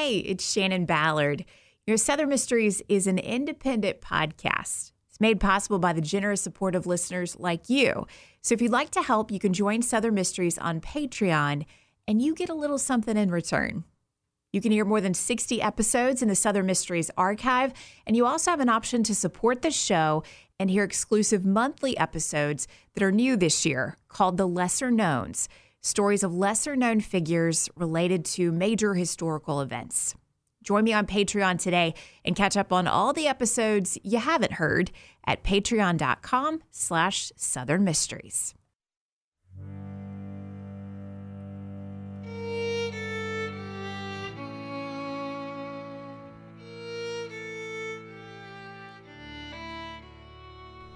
Hey, it's Shannon Ballard. Your Southern Mysteries is an independent podcast. It's made possible by the generous support of listeners like you. So if you'd like to help, you can join Southern Mysteries on Patreon and you get a little something in return. You can hear more than 60 episodes in the Southern Mysteries archive, and you also have an option to support the show and hear exclusive monthly episodes that are new this year called The Lesser Knowns stories of lesser known figures related to major historical events. Join me on Patreon today and catch up on all the episodes you haven't heard at patreon.com slash southern mysteries.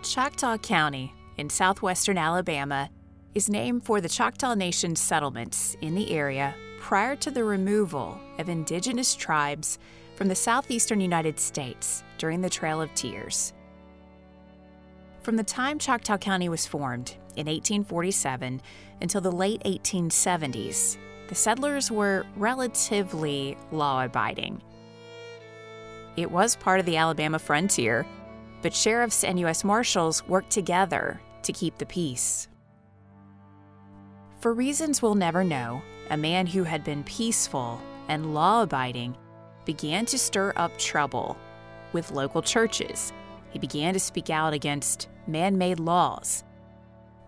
Choctaw County in southwestern Alabama is named for the Choctaw Nation settlements in the area prior to the removal of indigenous tribes from the southeastern United States during the Trail of Tears. From the time Choctaw County was formed in 1847 until the late 1870s, the settlers were relatively law abiding. It was part of the Alabama frontier, but sheriffs and U.S. Marshals worked together to keep the peace. For reasons we'll never know, a man who had been peaceful and law abiding began to stir up trouble with local churches. He began to speak out against man made laws.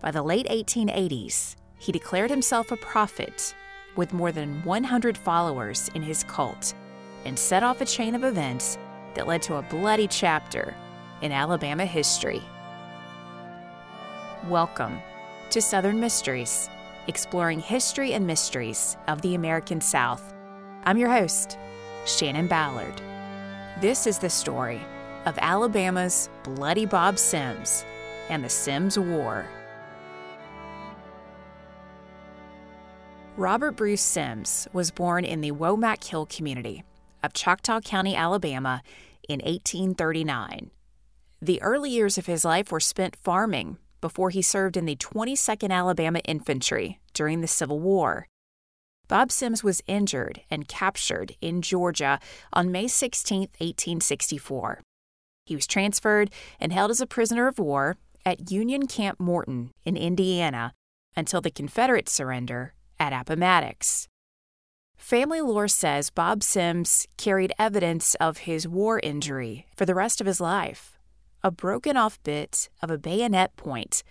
By the late 1880s, he declared himself a prophet with more than 100 followers in his cult and set off a chain of events that led to a bloody chapter in Alabama history. Welcome to Southern Mysteries exploring history and mysteries of the American South. I'm your host, Shannon Ballard. This is the story of Alabama's Bloody Bob Sims and the Sims War. Robert Bruce Sims was born in the Womack Hill community of Choctaw County, Alabama in 1839. The early years of his life were spent farming before he served in the 22nd Alabama Infantry during the Civil War. Bob Sims was injured and captured in Georgia on May 16, 1864. He was transferred and held as a prisoner of war at Union Camp Morton in Indiana until the Confederate surrender at Appomattox. Family lore says Bob Sims carried evidence of his war injury for the rest of his life a broken off bit of a bayonet point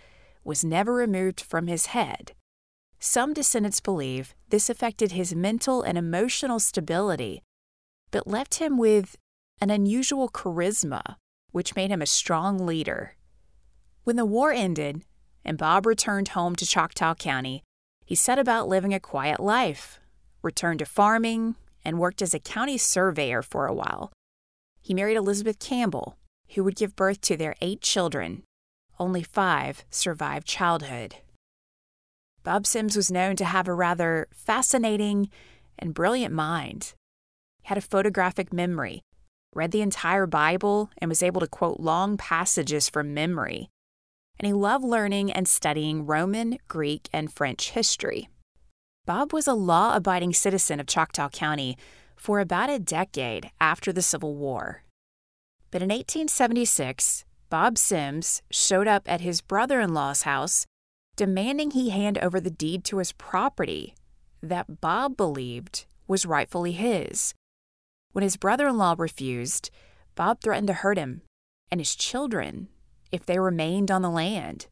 was never removed from his head. Some descendants believe this affected his mental and emotional stability, but left him with an unusual charisma, which made him a strong leader. When the war ended and Bob returned home to Choctaw County, he set about living a quiet life, returned to farming, and worked as a county surveyor for a while. He married Elizabeth Campbell, who would give birth to their eight children. Only five survived childhood. Bob Sims was known to have a rather fascinating and brilliant mind. He had a photographic memory, read the entire Bible, and was able to quote long passages from memory. And he loved learning and studying Roman, Greek, and French history. Bob was a law abiding citizen of Choctaw County for about a decade after the Civil War. But in 1876, Bob Sims showed up at his brother in law's house demanding he hand over the deed to his property that Bob believed was rightfully his. When his brother in law refused, Bob threatened to hurt him and his children if they remained on the land.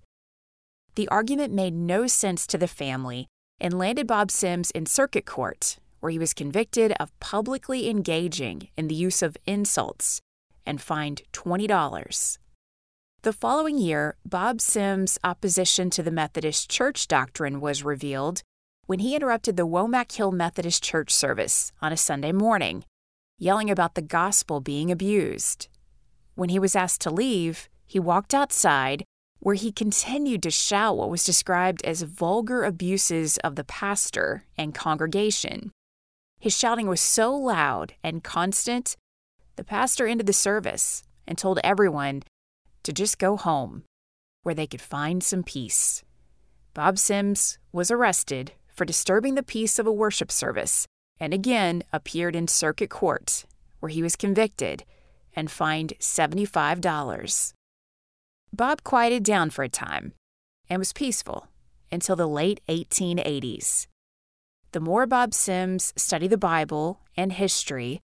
The argument made no sense to the family and landed Bob Sims in circuit court, where he was convicted of publicly engaging in the use of insults and fined $20. The following year, Bob Sims' opposition to the Methodist Church doctrine was revealed when he interrupted the Womack Hill Methodist Church service on a Sunday morning, yelling about the gospel being abused. When he was asked to leave, he walked outside, where he continued to shout what was described as vulgar abuses of the pastor and congregation. His shouting was so loud and constant the pastor ended the service and told everyone to just go home, where they could find some peace. Bob Sims was arrested for disturbing the peace of a worship service and again appeared in circuit court, where he was convicted and fined $75. Bob quieted down for a time and was peaceful until the late 1880s. The more Bob Sims studied the Bible and history,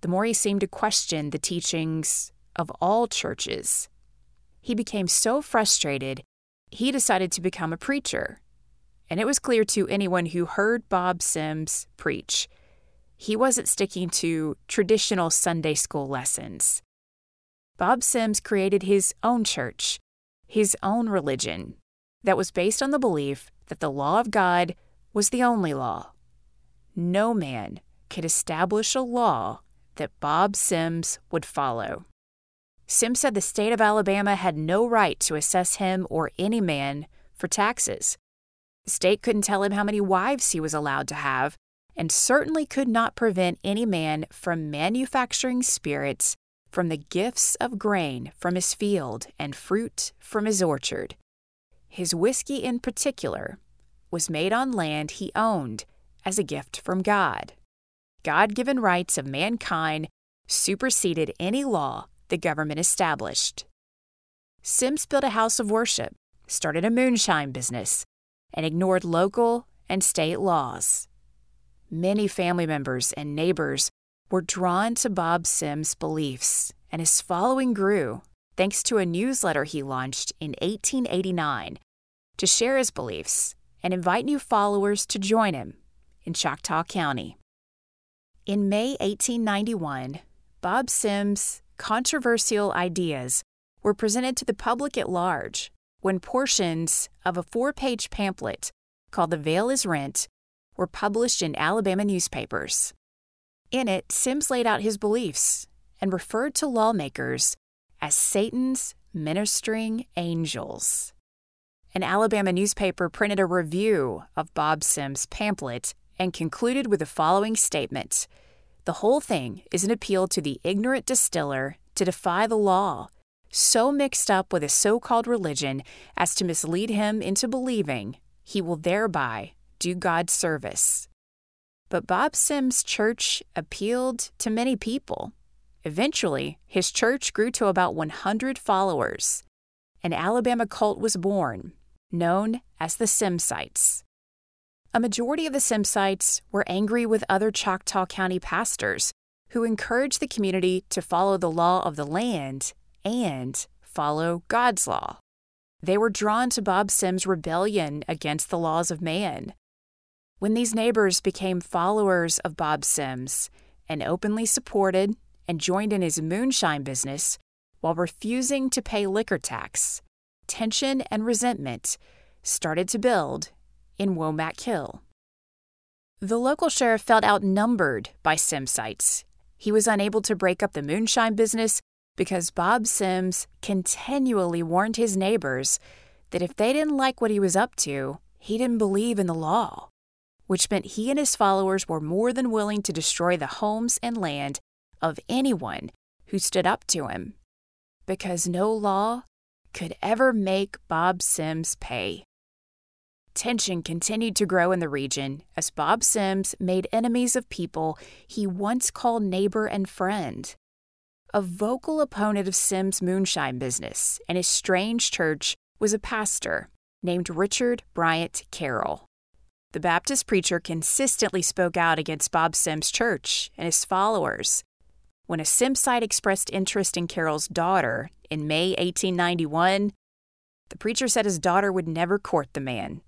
the more he seemed to question the teachings of all churches. He became so frustrated, he decided to become a preacher. And it was clear to anyone who heard Bob Sims preach he wasn't sticking to traditional Sunday school lessons. Bob Sims created his own church, his own religion, that was based on the belief that the law of God was the only law. No man could establish a law that Bob Sims would follow. Sims said the state of Alabama had no right to assess him or any man for taxes. The state couldn't tell him how many wives he was allowed to have, and certainly could not prevent any man from manufacturing spirits from the gifts of grain from his field and fruit from his orchard. His whiskey, in particular, was made on land he owned as a gift from God. God given rights of mankind superseded any law the government established. Sims built a house of worship, started a moonshine business, and ignored local and state laws. Many family members and neighbors were drawn to Bob Sims' beliefs, and his following grew thanks to a newsletter he launched in 1889 to share his beliefs and invite new followers to join him in Choctaw County. In May 1891, Bob Sims' controversial ideas were presented to the public at large when portions of a four page pamphlet called The Veil is Rent were published in Alabama newspapers. In it, Sims laid out his beliefs and referred to lawmakers as Satan's ministering angels. An Alabama newspaper printed a review of Bob Sims' pamphlet and concluded with the following statement The whole thing is an appeal to the ignorant distiller to defy the law, so mixed up with a so called religion as to mislead him into believing he will thereby do God's service. But Bob Sims' church appealed to many people. Eventually, his church grew to about 100 followers. An Alabama cult was born, known as the Simsites. A majority of the Simsites were angry with other Choctaw County pastors who encouraged the community to follow the law of the land and follow God's law. They were drawn to Bob Sims' rebellion against the laws of man. When these neighbors became followers of Bob Sims and openly supported and joined in his moonshine business while refusing to pay liquor tax, tension and resentment started to build in Womack Hill. The local sheriff felt outnumbered by Simsites. He was unable to break up the moonshine business because Bob Sims continually warned his neighbors that if they didn't like what he was up to, he didn't believe in the law which meant he and his followers were more than willing to destroy the homes and land of anyone who stood up to him, because no law could ever make Bob Sims pay. Tension continued to grow in the region as Bob Sims made enemies of people he once called neighbor and friend. A vocal opponent of Sims' moonshine business and his strange church was a pastor named Richard Bryant Carroll. The Baptist preacher consistently spoke out against Bob Sims' church and his followers. When a Simsite expressed interest in Carroll's daughter in May 1891, the preacher said his daughter would never court the man.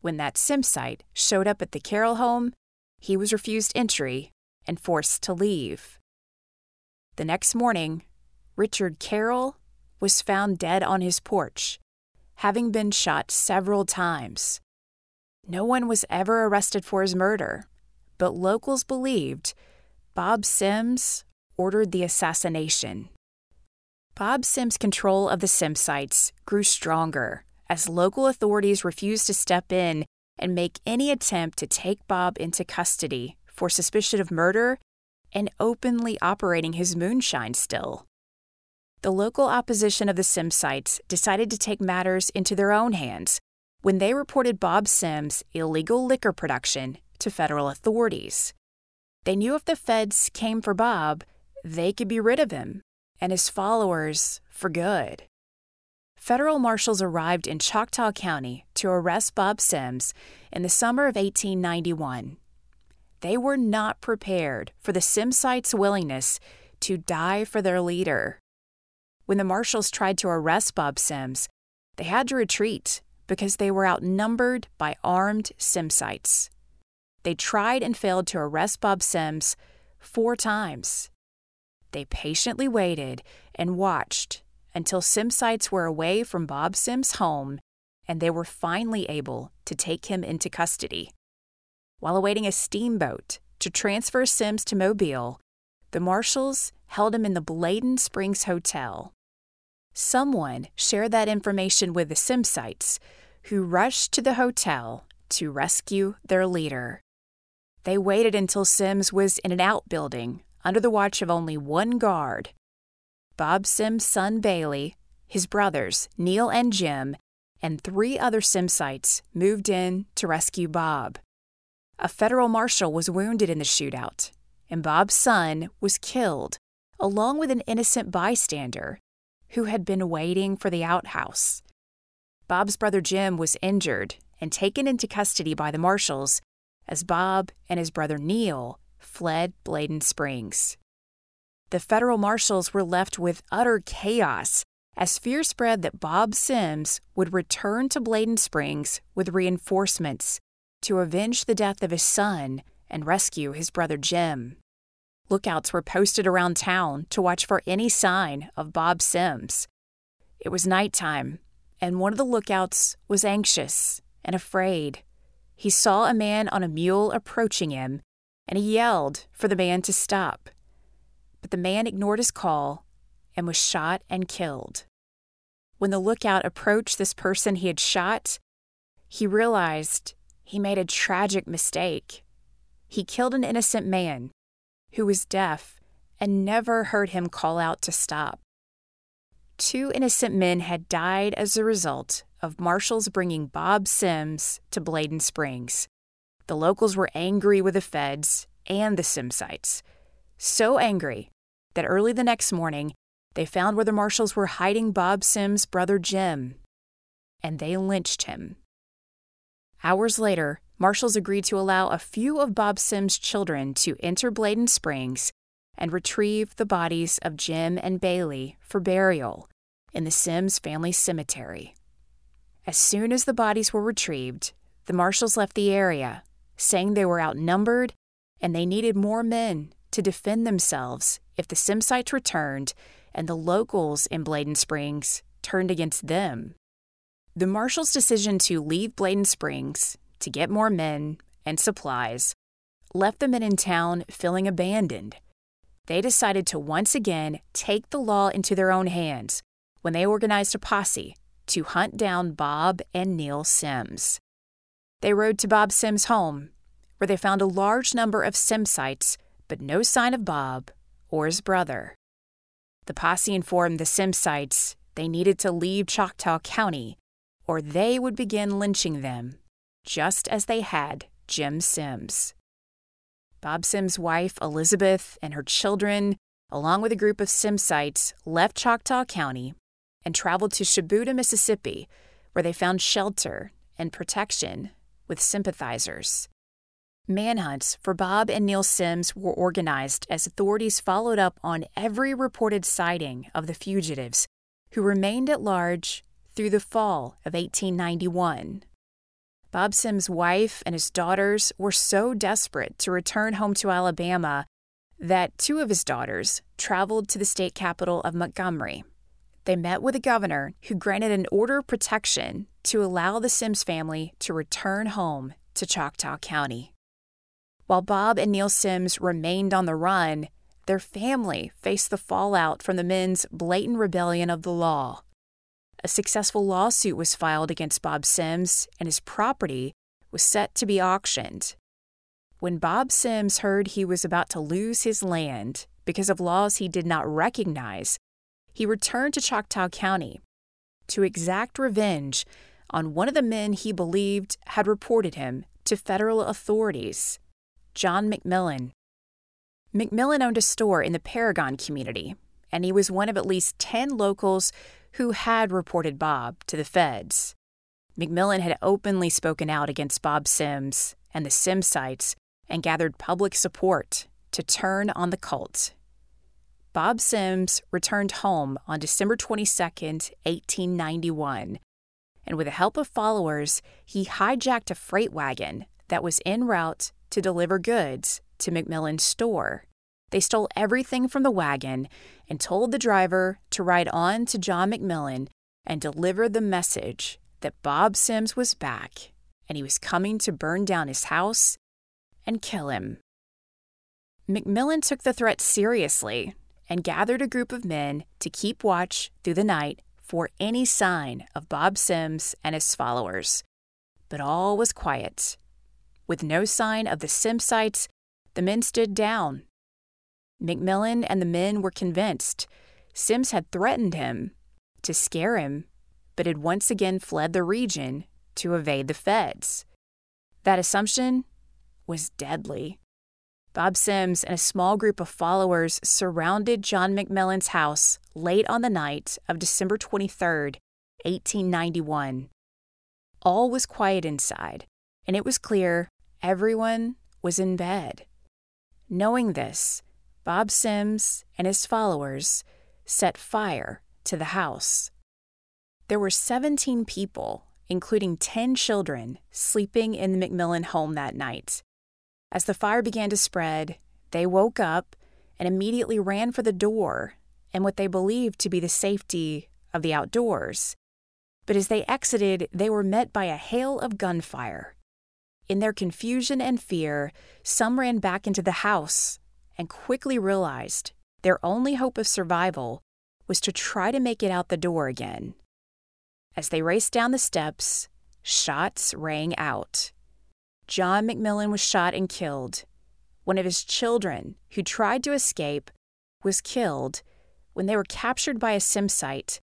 When that Simsite showed up at the Carroll home, he was refused entry and forced to leave. The next morning, Richard Carroll was found dead on his porch, having been shot several times. No one was ever arrested for his murder, but locals believed Bob Sims ordered the assassination. Bob Sims' control of the Simsites grew stronger as local authorities refused to step in and make any attempt to take Bob into custody for suspicion of murder and openly operating his moonshine still. The local opposition of the Simsites decided to take matters into their own hands when they reported Bob Sims' illegal liquor production to federal authorities. They knew if the feds came for Bob, they could be rid of him and his followers for good. Federal marshals arrived in Choctaw County to arrest Bob Sims in the summer of 1891. They were not prepared for the Simsites' willingness to die for their leader. When the marshals tried to arrest Bob Sims, they had to retreat because they were outnumbered by armed Simsites. They tried and failed to arrest Bob Sims four times. They patiently waited and watched until Simsites were away from Bob Sims' home and they were finally able to take him into custody. While awaiting a steamboat to transfer Sims to Mobile, the marshals held him in the Bladen Springs Hotel. Someone shared that information with the Simsites, who rushed to the hotel to rescue their leader. They waited until Sims was in an outbuilding under the watch of only one guard. Bob Sims' son Bailey, his brothers Neil and Jim, and three other Simsites moved in to rescue Bob. A federal marshal was wounded in the shootout, and Bob's son was killed, along with an innocent bystander who had been waiting for the outhouse. Bob's brother Jim was injured and taken into custody by the marshals as Bob and his brother Neil fled Bladen Springs. The federal marshals were left with utter chaos as fear spread that Bob Sims would return to Bladen Springs with reinforcements to avenge the death of his son and rescue his brother Jim. Lookouts were posted around town to watch for any sign of Bob Sims. It was nighttime, and one of the lookouts was anxious and afraid. He saw a man on a mule approaching him and he yelled for the man to stop. But the man ignored his call and was shot and killed. When the lookout approached this person he had shot, he realized he made a tragic mistake. He killed an innocent man who was deaf and never heard him call out to stop. Two innocent men had died as a result of marshals bringing Bob Sims to Bladen Springs. The locals were angry with the feds and the Simsites. So angry that early the next morning, they found where the marshals were hiding Bob Sims' brother Jim, and they lynched him. Hours later, marshals agreed to allow a few of Bob Sims' children to enter Bladen Springs and retrieve the bodies of Jim and Bailey for burial in the Sims family cemetery. As soon as the bodies were retrieved, the marshals left the area saying they were outnumbered and they needed more men to defend themselves if the Simsites returned and the locals in Bladen Springs turned against them. The marshals' decision to leave Bladen Springs to get more men and supplies left the men in town feeling abandoned. They decided to once again take the law into their own hands when they organized a posse to hunt down Bob and Neil Sims. They rode to Bob Sims' home, where they found a large number of Simsites, but no sign of Bob or his brother. The posse informed the Simsites they needed to leave Choctaw County, or they would begin lynching them, just as they had Jim Sims. Bob Sims' wife, Elizabeth, and her children, along with a group of Simsites, left Choctaw County and traveled to Shubuta, Mississippi, where they found shelter and protection with sympathizers. Manhunts for Bob and Neil Sims were organized as authorities followed up on every reported sighting of the fugitives, who remained at large through the fall of 1891. Bob Sims' wife and his daughters were so desperate to return home to Alabama that two of his daughters traveled to the state capital of Montgomery. They met with the governor, who granted an order of protection to allow the Sims family to return home to Choctaw County. While Bob and Neil Sims remained on the run, their family faced the fallout from the men's blatant rebellion of the law. A successful lawsuit was filed against Bob Sims, and his property was set to be auctioned. When Bob Sims heard he was about to lose his land because of laws he did not recognize, he returned to Choctaw County to exact revenge on one of the men he believed had reported him to federal authorities, John McMillan. McMillan owned a store in the Paragon community, and he was one of at least 10 locals who had reported Bob to the feds. McMillan had openly spoken out against Bob Sims and the Simsites and gathered public support to turn on the cult. Bob Sims returned home on December 22, 1891, and with the help of followers, he hijacked a freight wagon that was en route to deliver goods to McMillan's store. They stole everything from the wagon and told the driver to ride on to John McMillan and deliver the message that Bob Sims was back and he was coming to burn down his house and kill him. McMillan took the threat seriously and gathered a group of men to keep watch through the night for any sign of Bob Sims and his followers. But all was quiet. With no sign of the Simsites, the men stood down. McMillan and the men were convinced Sims had threatened him to scare him, but had once again fled the region to evade the feds. That assumption was deadly. Bob Sims and a small group of followers surrounded John McMillan's house late on the night of December 23, 1891. All was quiet inside, and it was clear everyone was in bed. Knowing this, Bob Sims and his followers set fire to the house. There were 17 people, including 10 children, sleeping in the McMillan home that night. As the fire began to spread, they woke up and immediately ran for the door and what they believed to be the safety of the outdoors. But as they exited, they were met by a hail of gunfire. In their confusion and fear, some ran back into the house and quickly realized their only hope of survival was to try to make it out the door again. As they raced down the steps, shots rang out. John McMillan was shot and killed. One of his children, who tried to escape, was killed when they were captured by a Simsite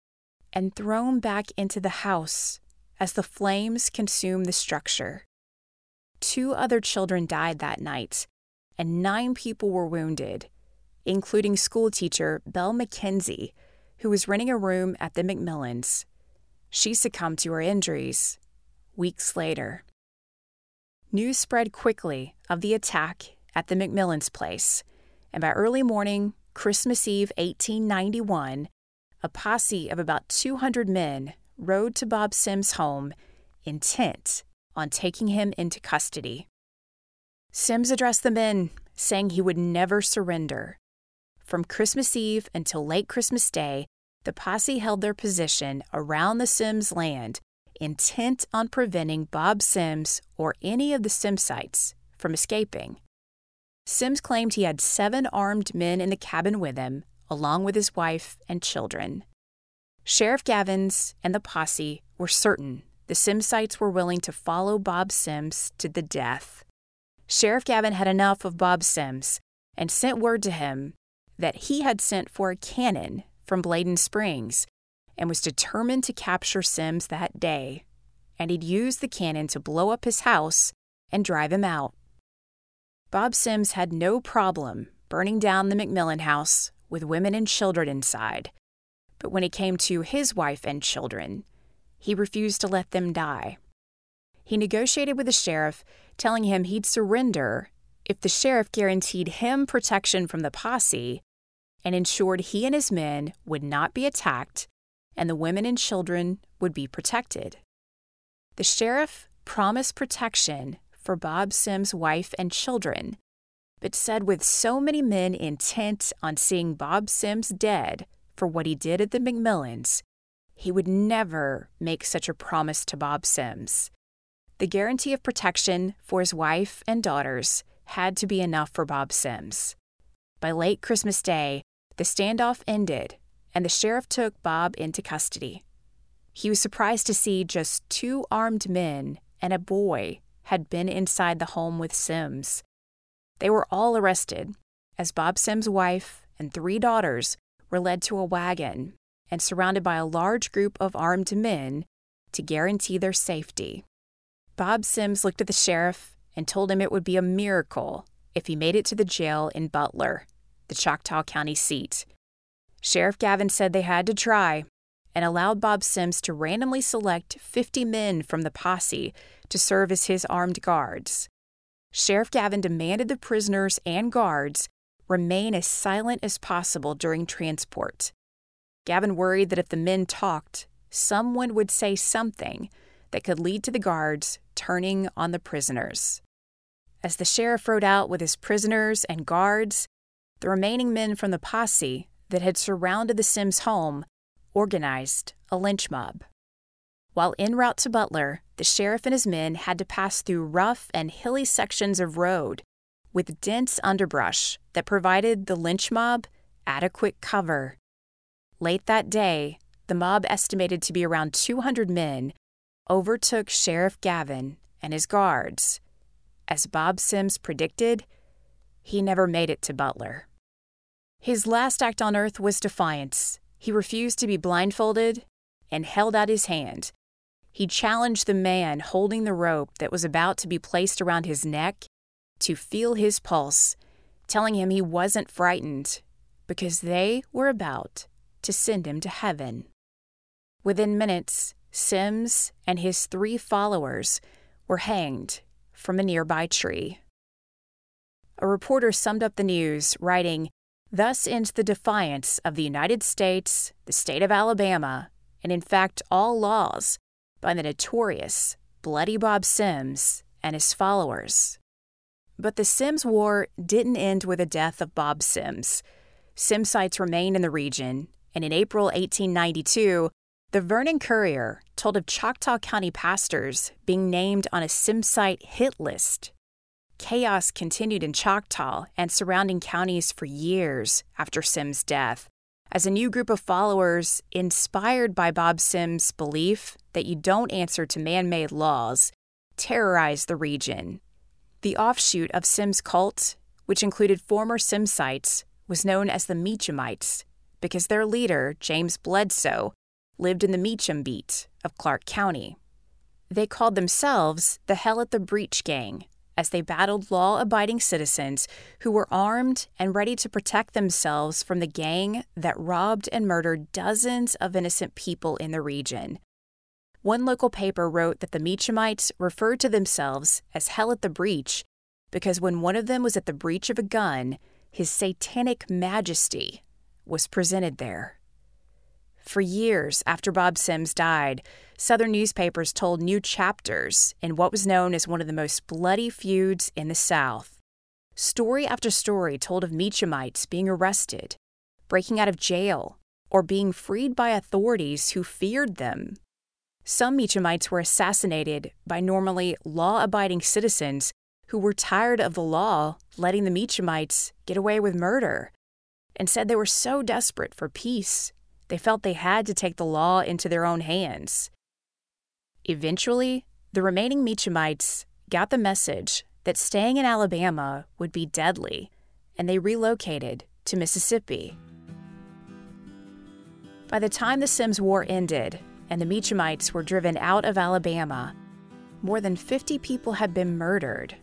and thrown back into the house as the flames consumed the structure. Two other children died that night, and nine people were wounded, including schoolteacher Belle McKenzie, who was renting a room at the McMillans. She succumbed to her injuries weeks later. News spread quickly of the attack at the McMillans' place, and by early morning, Christmas Eve 1891, a posse of about 200 men rode to Bob Sims' home, intent on taking him into custody. Sims addressed the men, saying he would never surrender. From Christmas Eve until late Christmas Day, the posse held their position around the Sims land intent on preventing Bob Sims or any of the Simsites from escaping. Sims claimed he had seven armed men in the cabin with him, along with his wife and children. Sheriff Gavins and the posse were certain the Simsites were willing to follow Bob Sims to the death. Sheriff Gavin had enough of Bob Sims and sent word to him that he had sent for a cannon from Bladen Springs and was determined to capture Sims that day, and he'd use the cannon to blow up his house and drive him out. Bob Sims had no problem burning down the McMillan house with women and children inside, but when it came to his wife and children, he refused to let them die. He negotiated with the sheriff, telling him he'd surrender if the sheriff guaranteed him protection from the posse and ensured he and his men would not be attacked and the women and children would be protected. The sheriff promised protection for Bob Sims' wife and children, but said with so many men intent on seeing Bob Sims dead for what he did at the McMillans, he would never make such a promise to Bob Sims. The guarantee of protection for his wife and daughters had to be enough for Bob Sims. By late Christmas Day, the standoff ended and the sheriff took Bob into custody. He was surprised to see just two armed men and a boy had been inside the home with Sims. They were all arrested as Bob Sims' wife and three daughters were led to a wagon and surrounded by a large group of armed men to guarantee their safety. Bob Sims looked at the sheriff and told him it would be a miracle if he made it to the jail in Butler, the Choctaw County seat. Sheriff Gavin said they had to try and allowed Bob Sims to randomly select 50 men from the posse to serve as his armed guards. Sheriff Gavin demanded the prisoners and guards remain as silent as possible during transport. Gavin worried that if the men talked, someone would say something that could lead to the guards turning on the prisoners. As the sheriff rode out with his prisoners and guards, the remaining men from the posse that had surrounded the Sims home organized a lynch mob. While en route to Butler, the sheriff and his men had to pass through rough and hilly sections of road with dense underbrush that provided the lynch mob adequate cover. Late that day, the mob, estimated to be around 200 men, overtook Sheriff Gavin and his guards. As Bob Sims predicted, he never made it to Butler. His last act on earth was defiance. He refused to be blindfolded and held out his hand. He challenged the man holding the rope that was about to be placed around his neck to feel his pulse, telling him he wasn't frightened because they were about to send him to heaven. Within minutes, Sims and his three followers were hanged from a nearby tree. A reporter summed up the news, writing, Thus ends the defiance of the United States, the state of Alabama, and in fact all laws by the notorious Bloody Bob Sims and his followers. But the Sims War didn't end with the death of Bob Sims. Simsites remained in the region, and in April 1892, the Vernon Courier told of Choctaw County pastors being named on a Simsite hit list Chaos continued in Choctaw and surrounding counties for years after Sims' death, as a new group of followers, inspired by Bob Sims' belief that you don't answer to man made laws, terrorized the region. The offshoot of Sims' cult, which included former Simsites, was known as the Meachamites because their leader, James Bledsoe, lived in the Meacham beat of Clarke County. They called themselves the Hell at the Breech Gang as they battled law abiding citizens who were armed and ready to protect themselves from the gang that robbed and murdered dozens of innocent people in the region. One local paper wrote that the Meachamites referred to themselves as Hell at the Breech because when one of them was at the breech of a gun, his satanic majesty was presented there. For years after Bob Sims died, Southern newspapers told new chapters in what was known as one of the most bloody feuds in the South. Story after story told of Meachamites being arrested, breaking out of jail, or being freed by authorities who feared them. Some Meachamites were assassinated by normally law abiding citizens who were tired of the law letting the Meachamites get away with murder and said they were so desperate for peace they felt they had to take the law into their own hands. Eventually, the remaining Meachamites got the message that staying in Alabama would be deadly, and they relocated to Mississippi. By the time the Sims War ended and the Meachamites were driven out of Alabama, more than 50 people had been murdered,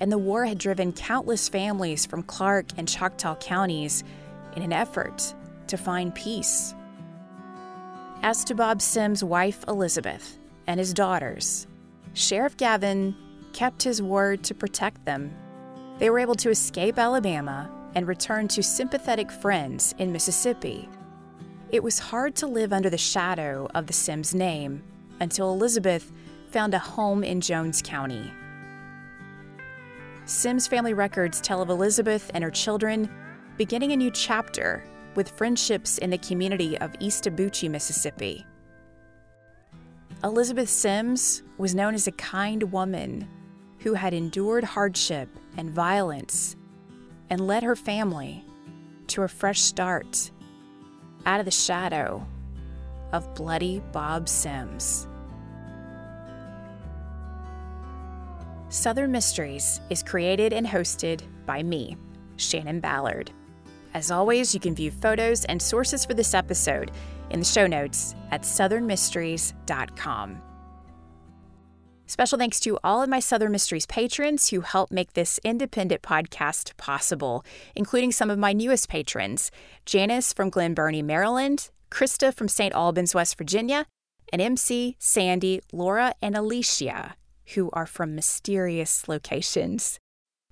and the war had driven countless families from Clarke and Choctaw counties in an effort to find peace. As to Bob Sims' wife, Elizabeth, and his daughters, Sheriff Gavin kept his word to protect them. They were able to escape Alabama and return to sympathetic friends in Mississippi. It was hard to live under the shadow of the Sims name until Elizabeth found a home in Jones County. Sims family records tell of Elizabeth and her children beginning a new chapter with friendships in the community of Eastabuchie, Mississippi. Elizabeth Sims was known as a kind woman who had endured hardship and violence and led her family to a fresh start out of the shadow of bloody Bob Sims. Southern Mysteries is created and hosted by me, Shannon Ballard. As always, you can view photos and sources for this episode in the show notes at southernmysteries.com. Special thanks to all of my Southern Mysteries patrons who help make this independent podcast possible, including some of my newest patrons Janice from Glen Burnie, Maryland, Krista from St. Albans, West Virginia, and MC, Sandy, Laura, and Alicia, who are from mysterious locations.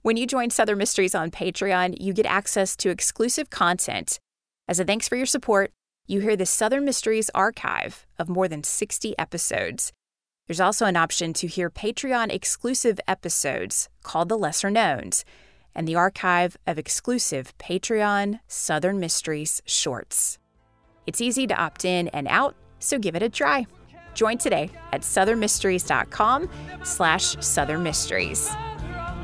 When you join Southern Mysteries on Patreon, you get access to exclusive content. As a thanks for your support, you hear the Southern Mysteries archive of more than 60 episodes. There's also an option to hear Patreon exclusive episodes called The Lesser Knowns and the archive of exclusive Patreon Southern Mysteries shorts. It's easy to opt in and out, so give it a try. Join today at southernmysteries.com slash southernmysteries.